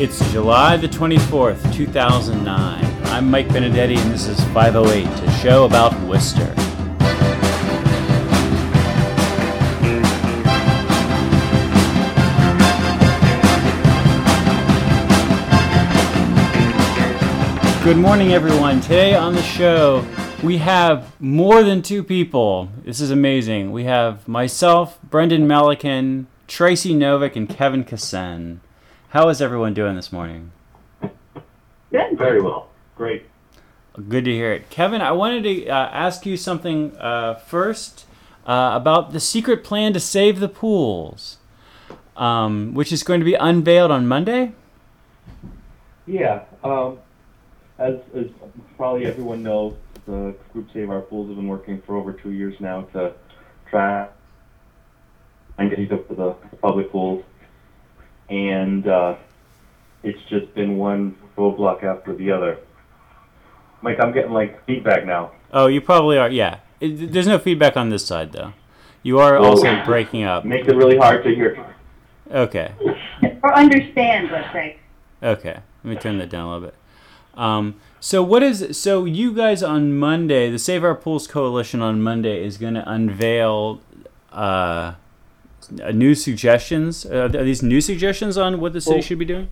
It's July the 24th, 2009. I'm Mike Benedetti, and this is 508, a show about Worcester. Good morning, everyone. Today on the show, we have more than two people. This is amazing. We have myself, Brendan Melican, Tracy Novick, and Kevin Ksen. How is everyone doing this morning? Good. Very well. Great. Good to hear it. Kevin, I wanted to uh, ask you something uh, first uh, about the secret plan to save the pools, um, which is going to be unveiled on Monday. Yeah. Um, as, as probably everyone knows, the group Save Our Pools have been working for over two years now to try and get these up for the public pools. And uh, it's just been one roadblock after the other. Mike, I'm getting like feedback now. Oh, you probably are. Yeah. It, there's no feedback on this side, though. You are Well, also breaking up. Makes it really hard to hear. Okay. Or understand, let's say. Okay, let me turn that down a little bit. Um, so what is so you guys on Monday? The Save Our Pools Coalition on Monday is going to unveil uh, uh, new suggestions. Uh, are these new suggestions on what the city Well- should be doing?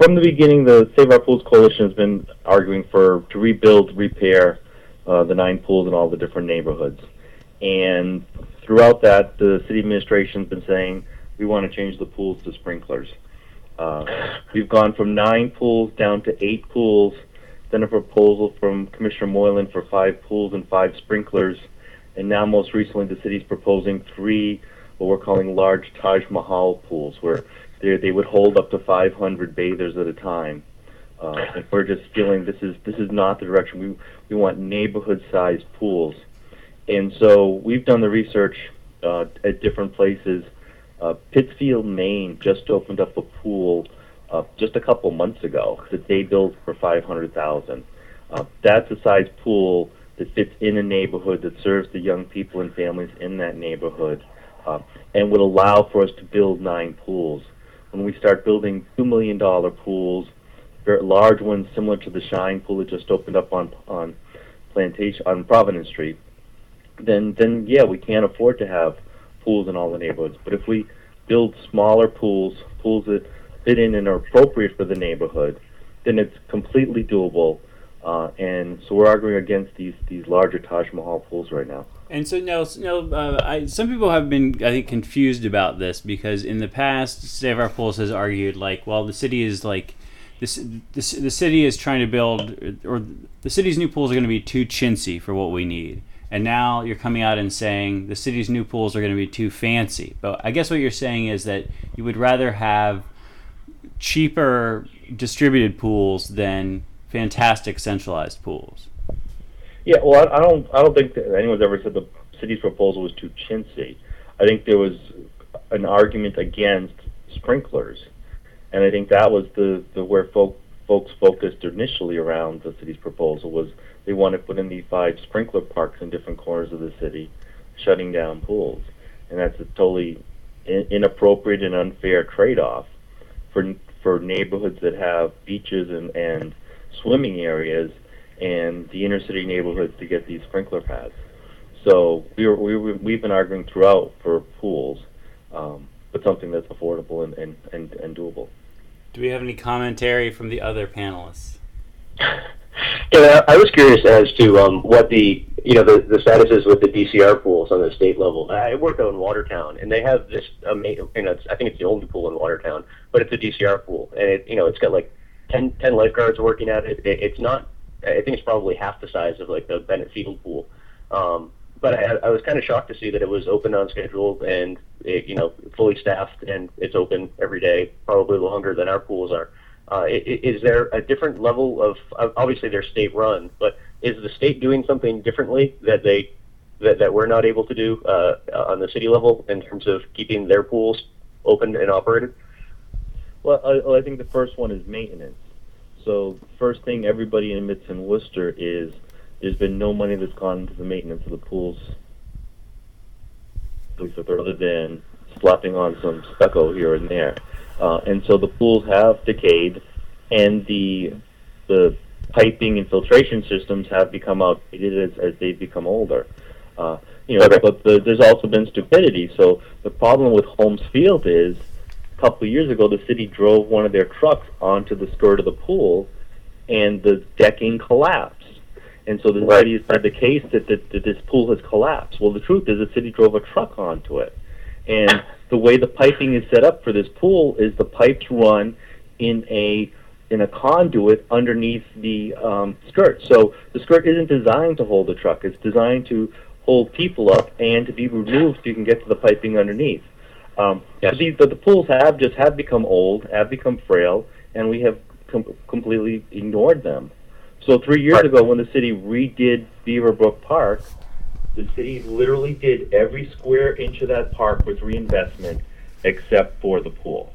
From the beginning, the Save Our Pools Coalition has been arguing for to rebuild, repair uh, the nine pools in all the different neighborhoods. And throughout that, the city administration's been saying we want to change the pools to sprinklers. Uh, we've gone from nine pools down to eight pools. Then a proposal from Commissioner Moylan for five pools and five sprinklers. And now, most recently, the city's proposing three, what we're calling large Taj Mahal pools, where they would hold up to 500 bathers at a time. Uh, and we're just feeling this is this is not the direction we we want neighborhood-sized pools. And so we've done the research uh, at different places. Uh, Pittsfield, Maine, just opened up a pool uh, just a couple months ago that they built for 500,000. Uh, that's a size pool that fits in a neighborhood that serves the young people and families in that neighborhood, uh, and would allow for us to build nine pools. When we start building two million dollar pools, very large ones similar to the Shine pool that just opened up on on Plantation on Providence Street, then then yeah, we can't afford to have pools in all the neighborhoods. But if we build smaller pools, pools that fit in and are appropriate for the neighborhood, then it's completely doable. Uh, and so we're arguing against these these larger Taj Mahal pools right now. And so now, now uh, I, some people have been, I think, confused about this because in the past, Save Our Pools has argued like, well, the city is like, this, this the city is trying to build, or the city's new pools are going to be too chintzy for what we need. And now you're coming out and saying the city's new pools are going to be too fancy. But I guess what you're saying is that you would rather have cheaper distributed pools than fantastic centralized pools. Yeah, well, I, I don't, I don't think anyone's ever said the city's proposal was too chintzy. I think there was an argument against sprinklers, and I think that was the, the where folk, folks focused initially around the city's proposal was they want to put in these five sprinkler parks in different corners of the city, shutting down pools, and that's a totally in, inappropriate and unfair trade-off for for neighborhoods that have beaches and and swimming areas and the inner city neighborhoods to get these sprinkler pads. So we were, we were, we've been arguing throughout for pools, um, but something that's affordable and, and, and, and doable. Do we have any commentary from the other panelists? Yeah, I was curious as to um, what the you know the, the status is with the DCR pools on the state level. I work out in Watertown, and they have this amazing. You know, it's, I think it's the only pool in Watertown, but it's a DCR pool, and it you know it's got like 10, 10 lifeguards working at it. it. It's not. I think it's probably half the size of like the Bennett Field pool. Um, but I, I was kind of shocked to see that it was open on schedule and it, you know fully staffed and it's open every day, probably longer than our pools are. Uh, is there a different level of- obviously they're state run, but is the state doing something differently that they that, that we're not able to do uh, on the city level in terms of keeping their pools open and operated? Well, I, I think the first one is maintenance. So first thing everybody admits in Worcester is there's been no money that's gone into the maintenance of the pools, other than slapping on some stucco here and there. uh, and so the pools have decayed, and the the piping and filtration systems have become outdated as, as they've become older. Uh, you know, Okay. but the, there's also been stupidity. So the problem with Holmes Field is, couple of years ago, the city drove one of their trucks onto the skirt of the pool, and the decking collapsed. And so the Right. city has had the case that, that, that this pool has collapsed. Well, the truth is the city drove a truck onto it. And the way the piping is set up for this pool is the pipes run in a in a conduit underneath the um, skirt. So the skirt isn't designed to hold the truck. It's designed to hold people up and to be removed so you can get to the piping underneath. Um, Yes. these, the, the pools have just have become old, have become frail, and we have com- completely ignored them. So three years Right. ago, when the city redid Beaverbrook Park, the city literally did every square inch of that park with reinvestment except for the pool.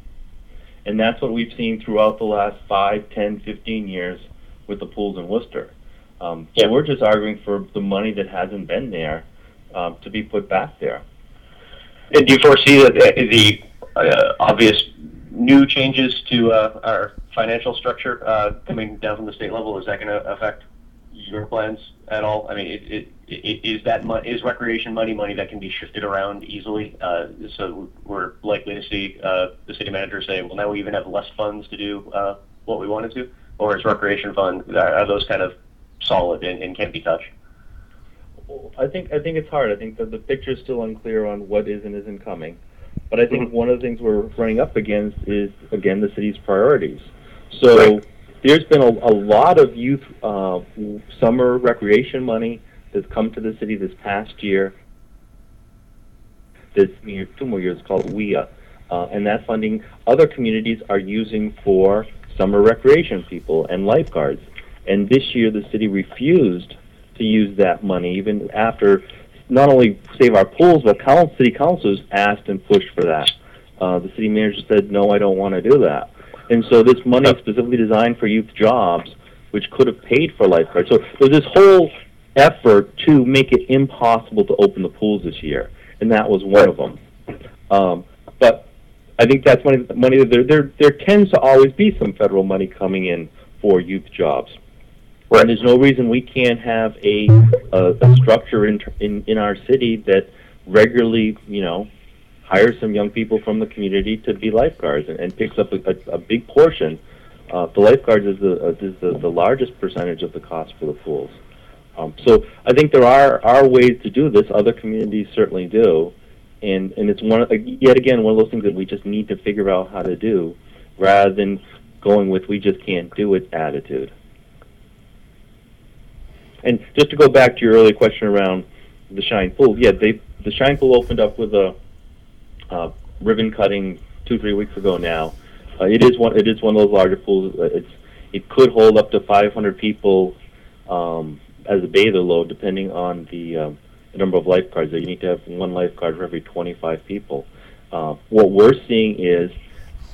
And that's what we've seen throughout the last 5, 10, 15 years with the pools in Worcester. Um, so Yeah. we're just arguing for the money that hasn't been there um, to be put back there. And do you foresee that the, the uh, obvious new changes to uh, our financial structure uh, coming down from the state level? Is that going to affect your plans at all? I mean, it, it, it, is that mo- is recreation money money that can be shifted around easily? Uh, so we're likely to see uh, the city manager say, "Well, now we even have less funds to do uh, what we wanted to," or is recreation fund are are those kind of solid and, and can't be touched? I think I think it's hard. I think that the picture is still unclear on what is and isn't coming. But I think Mhm. one of the things we're running up against is again the city's priorities. So Right. there's been a, a lot of youth uh, summer recreation money that's come to the city this past year. This year, two more years called WIA, uh, and that funding other communities are using for summer recreation people and lifeguards. And this year the city refused to use that money, even after not only Save Our Pools, but coun city councils asked and pushed for that. Uh, the city manager said, no, I don't want to do that. And so this money is specifically designed for youth jobs, which could have paid for lifeguards. So there's this whole effort to make it impossible to open the pools this year, and that was one of them. Um, but I think that's money. Money that there, there there tends to always be some federal money coming in for youth jobs. And there's no reason we can't have a a, a structure in, in in our city that regularly, you know, hires some young people from the community to be lifeguards and, and picks up a, a, a big portion. Uh, the lifeguards is the uh, is the, the largest percentage of the cost for the pools. Um, so I think there are are ways to do this. Other communities certainly do, and and it's one uh, yet again one of those things that we just need to figure out how to do, rather than going with we just can't do it attitude. And just to go back to your earlier question around the Shine Pool, yeah, they the Shine Pool opened up with a uh, ribbon cutting two three weeks ago now. Uh, it is one it is one of those larger pools. Uh, It's it could hold up to 500 people um, as a bather load, depending on the, um, the number of lifeguards. You need to have one lifeguard for every 25 people. Uh, what we're seeing is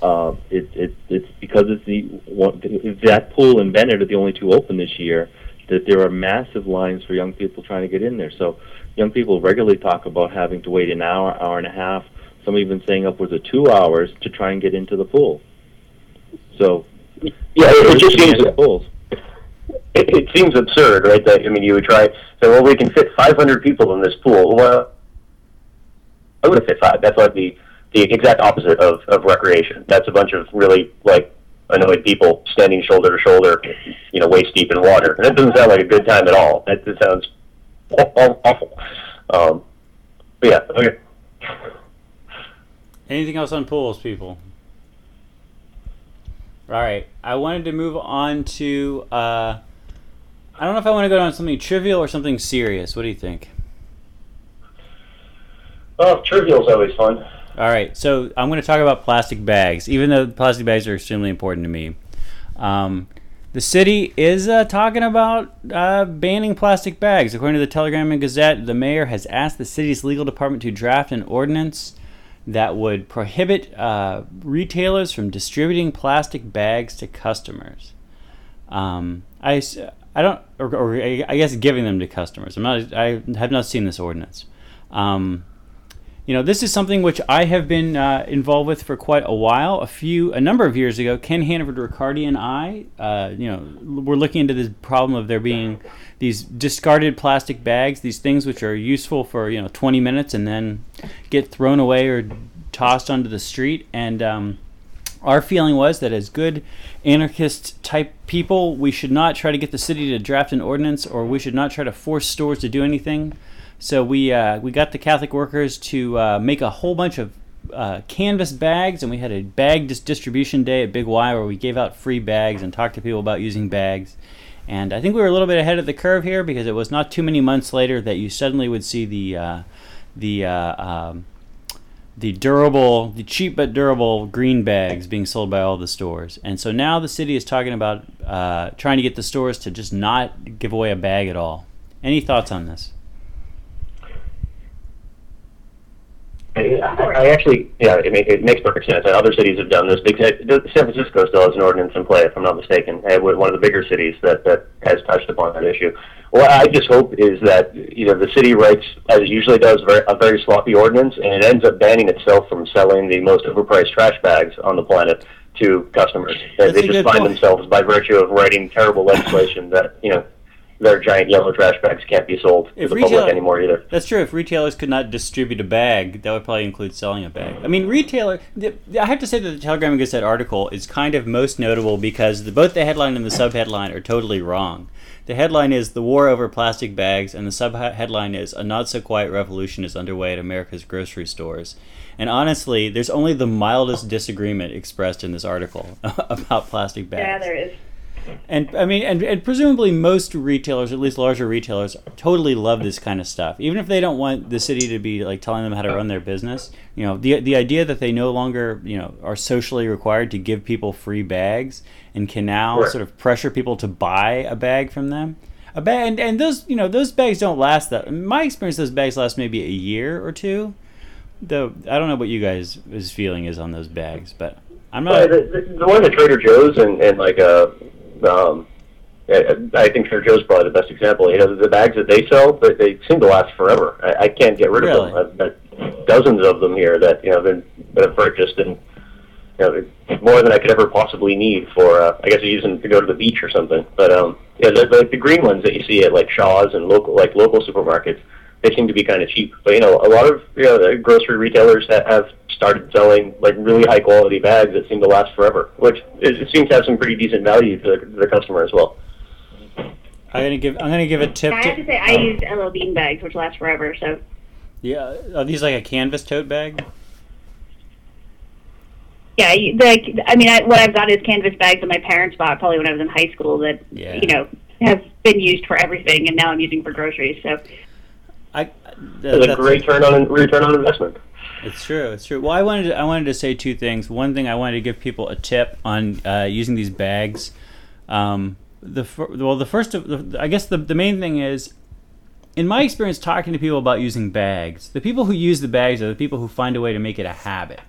uh, it, it, it's because it's the one, that pool and Bennett are the only two open this year. That there are massive lines for young people trying to get in there. So young people regularly talk about having to wait an hour, hour and a half. Some even saying upwards of two hours to try and get into the pool. So Yeah, it, just seems pools. it, it seems absurd, right? That I mean, you would try say, well, we can fit 500 people in this pool. Well, I would have fit five. That's like the the exact opposite of of recreation. That's a bunch of really like annoyed people standing shoulder to shoulder, you know, waist deep in water, and that doesn't sound like a good time at all. That just sounds aw- aw- awful. Um, but yeah, okay. Anything else on pools, people? All right. I wanted to move on to. Uh, I don't know if I want to go on something trivial or something serious. What do you think? Well, trivial is always fun. All right. So I'm going to talk about plastic bags, even though plastic bags are extremely important to me. Um, the city is uh, talking about uh, banning plastic bags. According to the Telegram and Gazette, the mayor has asked the city's legal department to draft an ordinance that would prohibit uh, retailers from distributing plastic bags to customers. Um, I, I don't, or, or I guess giving them to customers. I'm not, I have not seen this ordinance. Um, you know, this is something which I have been uh, involved with for quite a while. A few, a number of years ago, Ken Hannaford-Ricardi and I, uh, you know, were looking into this problem of there being these discarded plastic bags, these things which are useful for you know 20 minutes and then get thrown away or tossed onto the street. And um, our feeling was that as good anarchist type people, we should not try to get the city to draft an ordinance, or we should not try to force stores to do anything so we uh, we got the Catholic workers to uh, make a whole bunch of uh, canvas bags, and we had a bag dis- distribution day at Big Y where we gave out free bags and talked to people about using bags. And I think we were a little bit ahead of the curve here because it was not too many months later that you suddenly would see the uh, the uh, um, the durable, the cheap but durable green bags being sold by all the stores. And so now the city is talking about uh, trying to get the stores to just not give away a bag at all. Any thoughts on this? I, I actually, yeah, it, make, it makes perfect sense. And other cities have done this. San Francisco still has an ordinance in play, if I'm not mistaken. One of the bigger cities that, that has touched upon that issue. What I just hope is that you know the city writes, as it usually does, a very sloppy ordinance, and it ends up banning itself from selling the most overpriced trash bags on the planet to customers. That's they just find point. themselves by virtue of writing terrible legislation that you know their giant yellow trash bags can't be sold if to the retail, public anymore either. That's true. If retailers could not distribute a bag, that would probably include selling a bag. I mean, retailer. I have to say that the Telegram and Gazette article is kind of most notable because the, both the headline and the subheadline are totally wrong. The headline is "The War Over Plastic Bags," and the subheadline is "A Not So Quiet Revolution is Underway at America's Grocery Stores." And honestly, there's only the mildest disagreement expressed in this article about plastic bags. Yeah, there is and I mean, and, and presumably most retailers, at least larger retailers, totally love this kind of stuff. Even if they don't want the city to be like telling them how to run their business, you know, the the idea that they no longer, you know, are socially required to give people free bags and can now right. sort of pressure people to buy a bag from them. A bag, and, and those, you know, those bags don't last that. In my experience, those bags last maybe a year or two. Though I don't know what you guys' is feeling is on those bags, but I'm not. Well, the, the, the one at Trader Joe's and, and like a uh, um, I think Trader Joe's probably the best example. You know, the bags that they sell, they, they seem to last forever. I, I can't get rid really? of them. I've got dozens of them here that you know been have purchased, and you know, more than I could ever possibly need for. Uh, I guess I use them to go to the beach or something. But um, yeah, the, the, the green ones that you see at like Shaw's and local like local supermarkets, they seem to be kind of cheap. But you know, a lot of you know the grocery retailers that have started selling like really high quality bags that seem to last forever, which is, it seems to have some pretty decent value to the, to the customer as well. I'm gonna give I'm gonna give a tip. I have to say I um, use LL Bean bags, which last forever. So. Yeah, are these like a canvas tote bag? Yeah, the I mean, I, what I've got is canvas bags that my parents bought probably when I was in high school that yeah. you know have been used for everything, and now I'm using for groceries. So. I, it's a great return on return on investment. It's true. It's true. Well, I wanted to, I wanted to say two things. One thing, I wanted to give people a tip on uh, using these bags. Um, the well, the first of the, I guess the the main thing is, in my experience, talking to people about using bags, the people who use the bags are the people who find a way to make it a habit.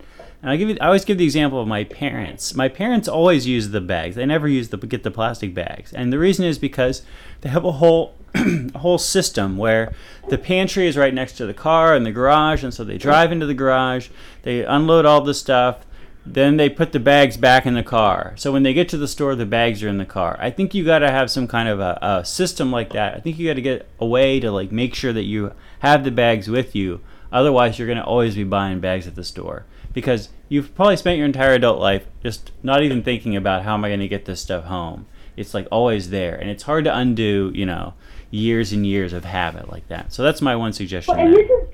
And I give you, I always give the example of my parents. My parents always use the bags. They never use the get the plastic bags, and the reason is because they have a whole a whole system where the pantry is right next to the car and the garage, and so they drive into the garage, they unload all the stuff, then they put the bags back in the car. So when they get to the store, the bags are in the car. I think you got to have some kind of a, a system like that. I think you got to get a way to like make sure that you have the bags with you. Otherwise, you're going to always be buying bags at the store because you've probably spent your entire adult life just not even thinking about how am I going to get this stuff home. It's like always there, and it's hard to undo, you know, years and years of habit like that. So that's my one suggestion. Well, and this is,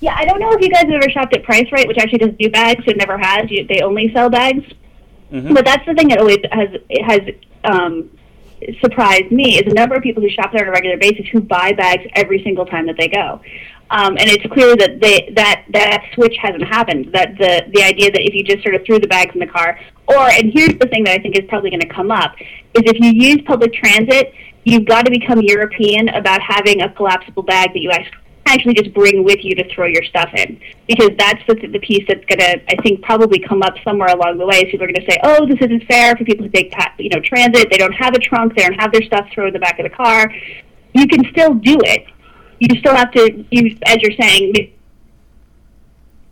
yeah, I don't know if you guys have ever shopped at Price Rite, which actually does do bags. It never has. You, they only sell bags. Mm-hmm. But that's the thing that always has has um, surprised me is the number of people who shop there on a regular basis who buy bags every single time that they go. Um, and it's clear that they, that that switch hasn't happened. That the the idea that if you just sort of threw the bags in the car, or and here's the thing that I think is probably going to come up is if you use public transit, you've got to become European about having a collapsible bag that you actually just bring with you to throw your stuff in because that's the, the piece that's going to I think probably come up somewhere along the way. People are going to say, "Oh, this isn't fair for people who take you know transit. They don't have a trunk. They don't have their stuff thrown in the back of the car." You can still do it you still have to, you, as you're saying,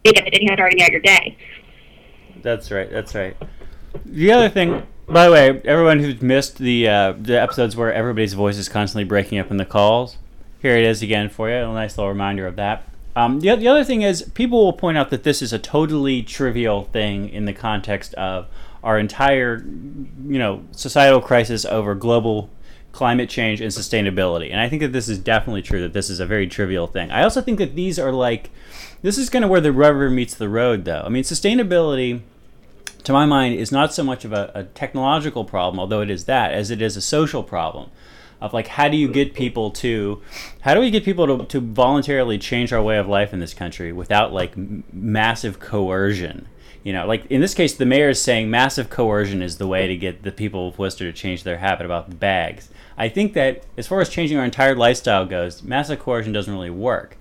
and you had already had your day. That's right. That's right. The other thing, by the way, everyone who's missed the uh, the episodes where everybody's voice is constantly breaking up in the calls, here it is again for you. A nice little reminder of that. Um, the, the other thing is, people will point out that this is a totally trivial thing in the context of our entire, you know, societal crisis over global climate change and sustainability. And I think that this is definitely true. That this is a very trivial thing. I also think that these are like, this is kind of where the rubber meets the road, though. I mean, sustainability to my mind, is not so much of a, a, technological problem, although it is that, as it is a social problem of like how do you get people to how do we get people to, to voluntarily change our way of life in this country without like m- massive coercion? You know like in this case the mayor is saying massive coercion is the way to get the people of worcester to change their habit about bags. I think that as far as changing our entire lifestyle goes massive coercion doesn't really work.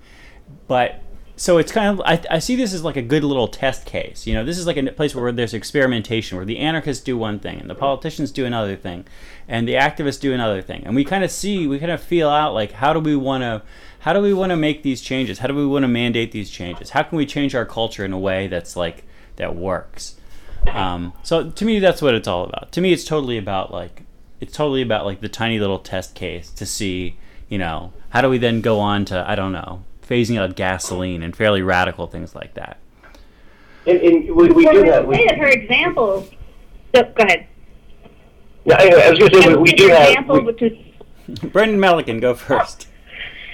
But so it's kind of I, I see this as like a good little test case you know? This is like a place where there's experimentation where the anarchists do one thing and the politicians do another thing and the activists do another thing. And we kind of see we kind of feel out like how do we want to how do we want to make these changes? How do we want to mandate these changes? How can we change our culture in a way that's like that works? Um, so to me that's what it's all about. To me it's totally about like it's totally about like the tiny little test case to see you know how do we then go on to i don't know phasing out gasoline and fairly radical things like that. And, and we, we well, do that. We, for example, so, go ahead. Yeah, I, was going to say we, we do have. Example, which is, Brendan Melican, go first.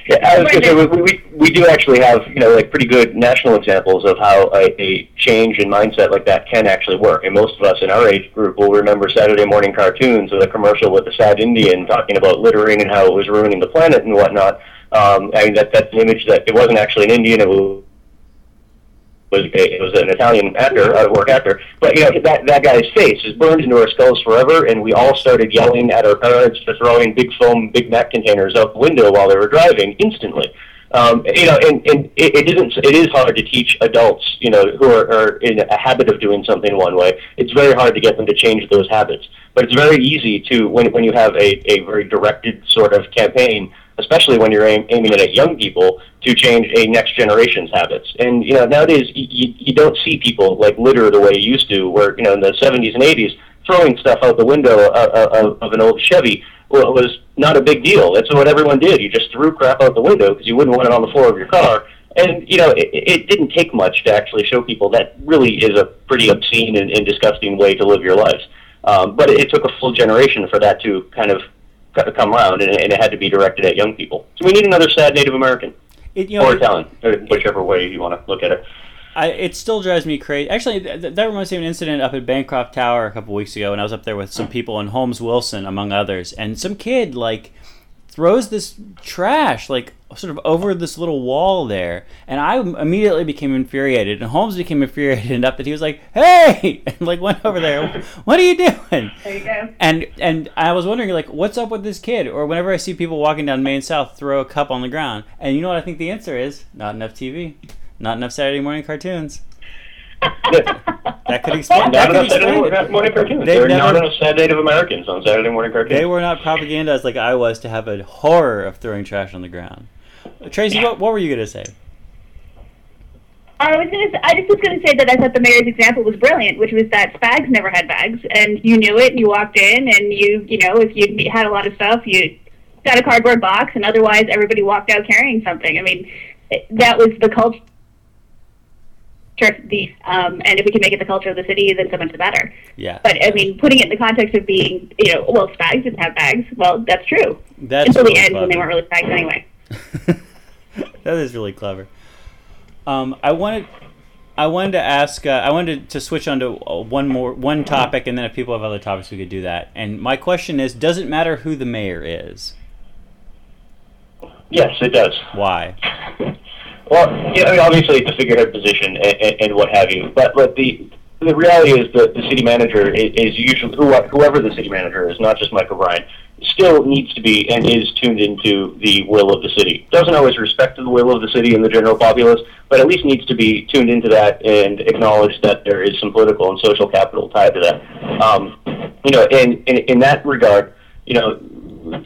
Yeah, I was going to say we, we, we do actually have you know like pretty good national examples of how a, a change in mindset like that can actually work. And most of us in our age group will remember Saturday morning cartoons with a commercial with the sad Indian talking about littering and how it was ruining the planet and whatnot. Um, I mean, that that's an image that it wasn't actually an Indian. It was was a, it was an Italian actor, a work actor. But you know that that guy's face is burned into our skulls forever, and we all started yelling at our parents for throwing big foam Big Mac containers out the window while they were driving instantly. Um, you know, and, and it, it isn't. It is hard to teach adults, you know, who are, are in a habit of doing something one way. It's very hard to get them to change those habits. But it's very easy to when when you have a, a very directed sort of campaign especially when you're aim, aiming it at young people, to change a next generation's habits. And you know, nowadays you, you don't see people like litter the way you used to, where you know in the 70s and 80s, throwing stuff out the window of, of, of an old Chevy was not a big deal. That's what everyone did. You just threw crap out the window because you wouldn't want it on the floor of your car. And you know, it, it didn't take much to actually show people that really is a pretty obscene and, and disgusting way to live your lives. Um, but it took a full generation for that to kind of come around, and, and it had to be directed at young people. So we need another sad Native American it, you know, or Italian, whichever way you want to look at it. I, it still drives me crazy. Actually, th- that reminds me of an incident up at Bancroft Tower a couple weeks ago, and I was up there with some mm. people and Holmes Wilson, among others, and some kid like throws this trash like sort of over this little wall there and i immediately became infuriated and holmes became infuriated enough that he was like hey! and like went over there. What are you doing? There you go. And and i was wondering like what's up with this kid? Or whenever i see people walking down main south throw a cup on the ground. And you know what i think the answer is? Not enough tv not enough saturday morning cartoons that could explain. Not enough Saturday morning cartoons. There are not enough sad Native Americans on Saturday morning cartoons. They were not propagandized like I was to have a horror of throwing trash on the ground. Tracy, what, what were you going to say? I was gonna. I just was gonna say that I thought the mayor's example was brilliant, which was that Spags never had bags, and you knew it. And you walked in, and you, you know, if you had a lot of stuff, you got a cardboard box, and otherwise everybody walked out carrying something. I mean, that was the culture the um, and if we can make it the culture of the city, then so much the better. Yeah. But I mean, putting it in the context of being, you know, well, Spags didn't have bags. Well, that's true. That's until really the end clever. when they weren't really Spags anyway. that is really clever. Um, I wanted. I wanted to ask. Uh, I wanted to switch on to uh, one more one topic, and then if people have other topics, we could do that. And my question is: Does it matter who the mayor is? Yes, it does. Why? Well, yeah, I mean, obviously it's a figurehead position and, and, and what have you, but but the the reality is that the city manager is, is usually whoever the city manager is, not just Mike O'Brien, still needs to be and is tuned into the will of the city. Doesn't always respect the will of the city and the general populace, but at least needs to be tuned into that and acknowledge that there is some political and social capital tied to that. Um, you know, in, in in that regard, you know,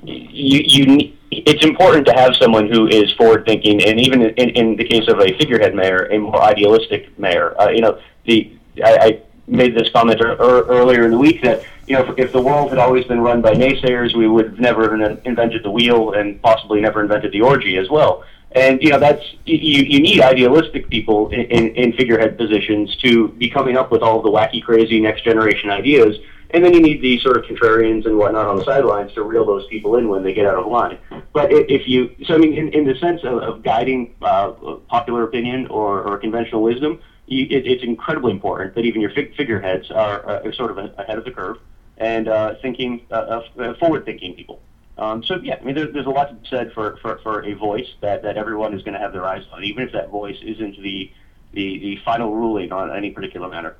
you you it's important to have someone who is forward thinking, and even in, in the case of a figurehead mayor, a more idealistic mayor. Uh, you know, the I, I made this comment er, earlier in the week that you know if, if the world had always been run by naysayers, we would have never invented the wheel and possibly never invented the orgy as well. And you know that's you, you need idealistic people in, in, in figurehead positions to be coming up with all the wacky, crazy next generation ideas and then you need the sort of contrarians and whatnot on the sidelines to reel those people in when they get out of line. But if you, so I mean, in, in the sense of, of guiding uh, popular opinion or, or conventional wisdom, you, it, it's incredibly important that even your fig- figureheads are, uh, sort of ahead of the curve and uh, thinking, uh, uh forward-thinking people. Um, so yeah, I mean, there, there's a lot to be said for, for, for a voice that, that everyone is going to have their eyes on, even if that voice isn't the, the, the final ruling on any particular matter.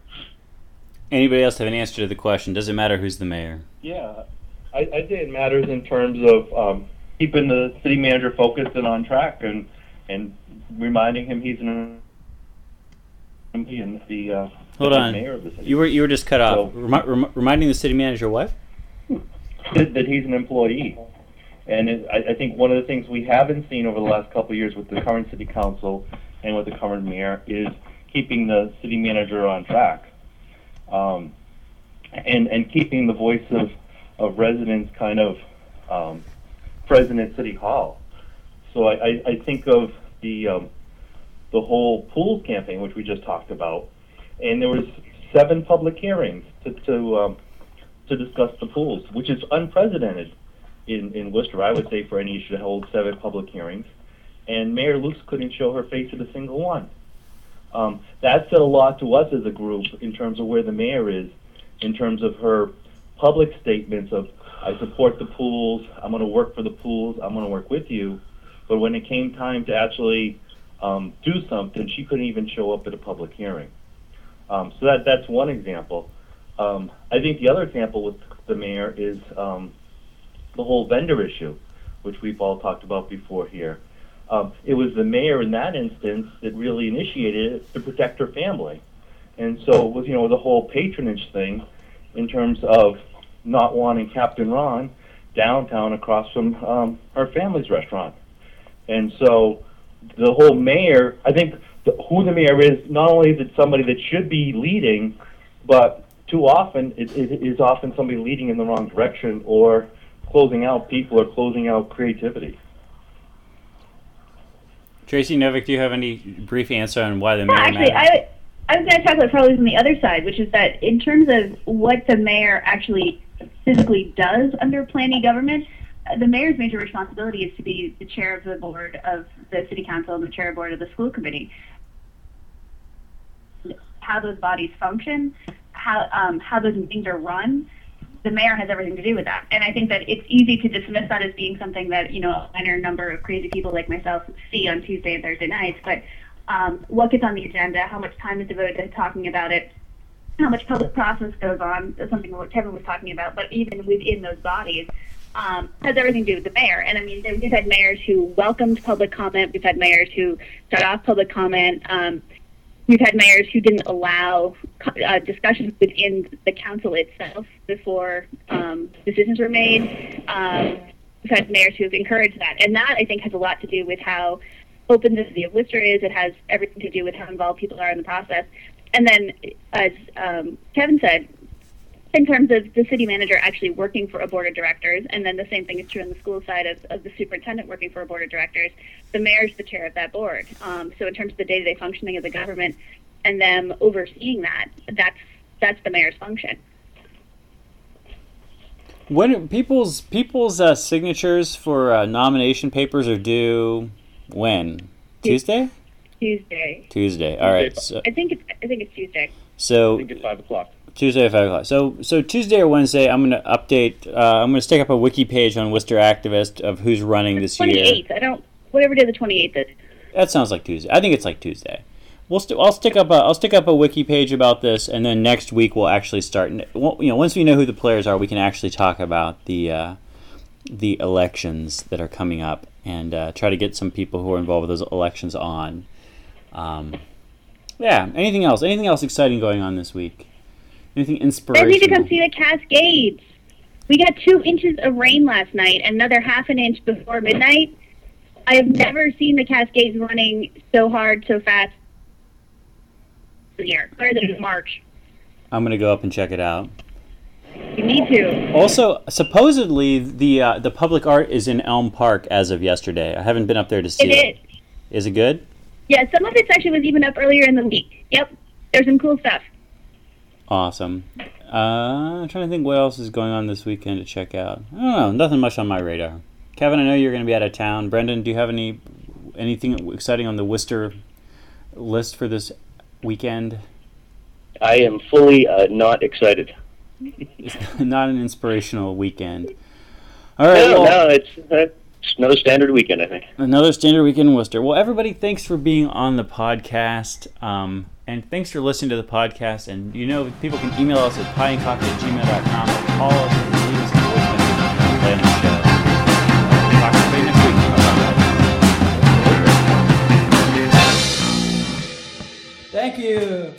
Anybody else have an answer to the question? Does it matter who's the mayor? Yeah, I, I say it matters in terms of um, keeping the city manager focused and on track, and and reminding him he's an employee and the uh, hold on mayor of the city. You were you were just cut off. So, rem- rem- reminding the city manager what? That, that he's an employee, and it, I, I think one of the things we haven't seen over the last couple of years with the current city council and with the current mayor is keeping the city manager on track um, and and keeping the voice of, of residents kind of um, present at City Hall. So I, I, I think of the um, the whole pools campaign, which we just talked about, and there was seven public hearings to to, um, to discuss the pools, which is unprecedented in, in Worcester. I would say for any issue to hold seven public hearings, and Mayor Lukes couldn't show her face at a single one. Um, that said a lot to us as a group in terms of where the mayor is, in terms of her public statements of, I support the pools, I'm going to work for the pools, I'm going to work with you. But when it came time to actually um, do something, she couldn't even show up at a public hearing. Um, so that that's one example. Um, I think the other example with the mayor is um, the whole vendor issue, which we've all talked about before here. Um, it was the mayor in that instance that really initiated it to protect her family. And so it was, you know, the whole patronage thing in terms of not wanting Captain Ron downtown across from um, her family's restaurant. And so the whole mayor, I think the, who the mayor is, not only is it somebody that should be leading, but too often it, it is often somebody leading in the wrong direction or closing out people or closing out creativity. Tracy Novick, do you have any brief answer on why the mayor? actually, I, I was going to talk about probably from the other side, which is that in terms of what the mayor actually physically does under planning government, uh, the mayor's major responsibility is to be the chair of the board of the city council and the chair of board of the school committee. How those bodies function, how um, how those meetings are run, the mayor has everything to do with that. And I think that it's easy to dismiss that as being something that, you know, a minor number of crazy people like myself see on Tuesday and Thursday nights. But um, what gets on the agenda, how much time is devoted to talking about it, how much public process goes on, is something what Kevin was talking about, but even within those bodies, um, has everything to do with the mayor. And I mean, we've had mayors who welcomed public comment. We've had mayors who start off public comment. Um, We've had mayors who didn't allow uh, discussions within the council itself before um, decisions were made. Um, we've had mayors who have encouraged that. And that, I think, has a lot to do with how open the city of Worcester is. It has everything to do with how involved people are in the process. And then, as um, Kevin said, in terms of the city manager actually working for a board of directors, and then the same thing is true on the school side of, of the superintendent working for a board of directors, the mayor's the chair of that board. Um, so in terms of the day-to-day functioning of the government and them overseeing that, that's that's the mayor's function. When people's people's uh, signatures for uh, nomination papers are due when Tuesday. Tuesday. Tuesday. All right. So, I think it's I think it's Tuesday. So I think it's five o'clock. Tuesday at five o'clock. So so Tuesday or Wednesday, I'm going to update. Uh, I'm going to stick up a wiki page on Worcester Activist of who's running this 28th. year. 28th. I don't. Whatever day the 28th is. That sounds like Tuesday. I think it's like Tuesday. We'll st- I'll stick up a I'll stick up a wiki page about this, and then next week we'll actually start. You know, once we know who the players are, we can actually talk about the uh, the elections that are coming up and uh, try to get some people who are involved with those elections on. Um, yeah. Anything else? Anything else exciting going on this week? Anything inspirational? I need to come see the Cascades. We got two inches of rain last night, another half an inch before midnight. I have never seen the Cascades running so hard, so fast. Here, than March. I'm gonna go up and check it out. You need to. Also, supposedly the uh, the public art is in Elm Park as of yesterday. I haven't been up there to see It it. is. Is it good? Yeah, some of it actually was even up earlier in the week. Yep, there's some cool stuff. Awesome. Uh, I'm trying to think what else is going on this weekend to check out. I don't know. Nothing much on my radar. Kevin, I know you're going to be out of town. Brendan, do you have any anything exciting on the Worcester list for this weekend? I am fully uh, not excited. Not an inspirational weekend. All right. No, well, no, it's, uh, it's another standard weekend, I think. Another standard weekend in Worcester. Well, everybody, thanks for being on the podcast. Um, and thanks for listening to the podcast. And you know, people can email us at pieandcoffee at gmail.com or call us and leave us a voicemail on the show. Talk to you next. Thank you.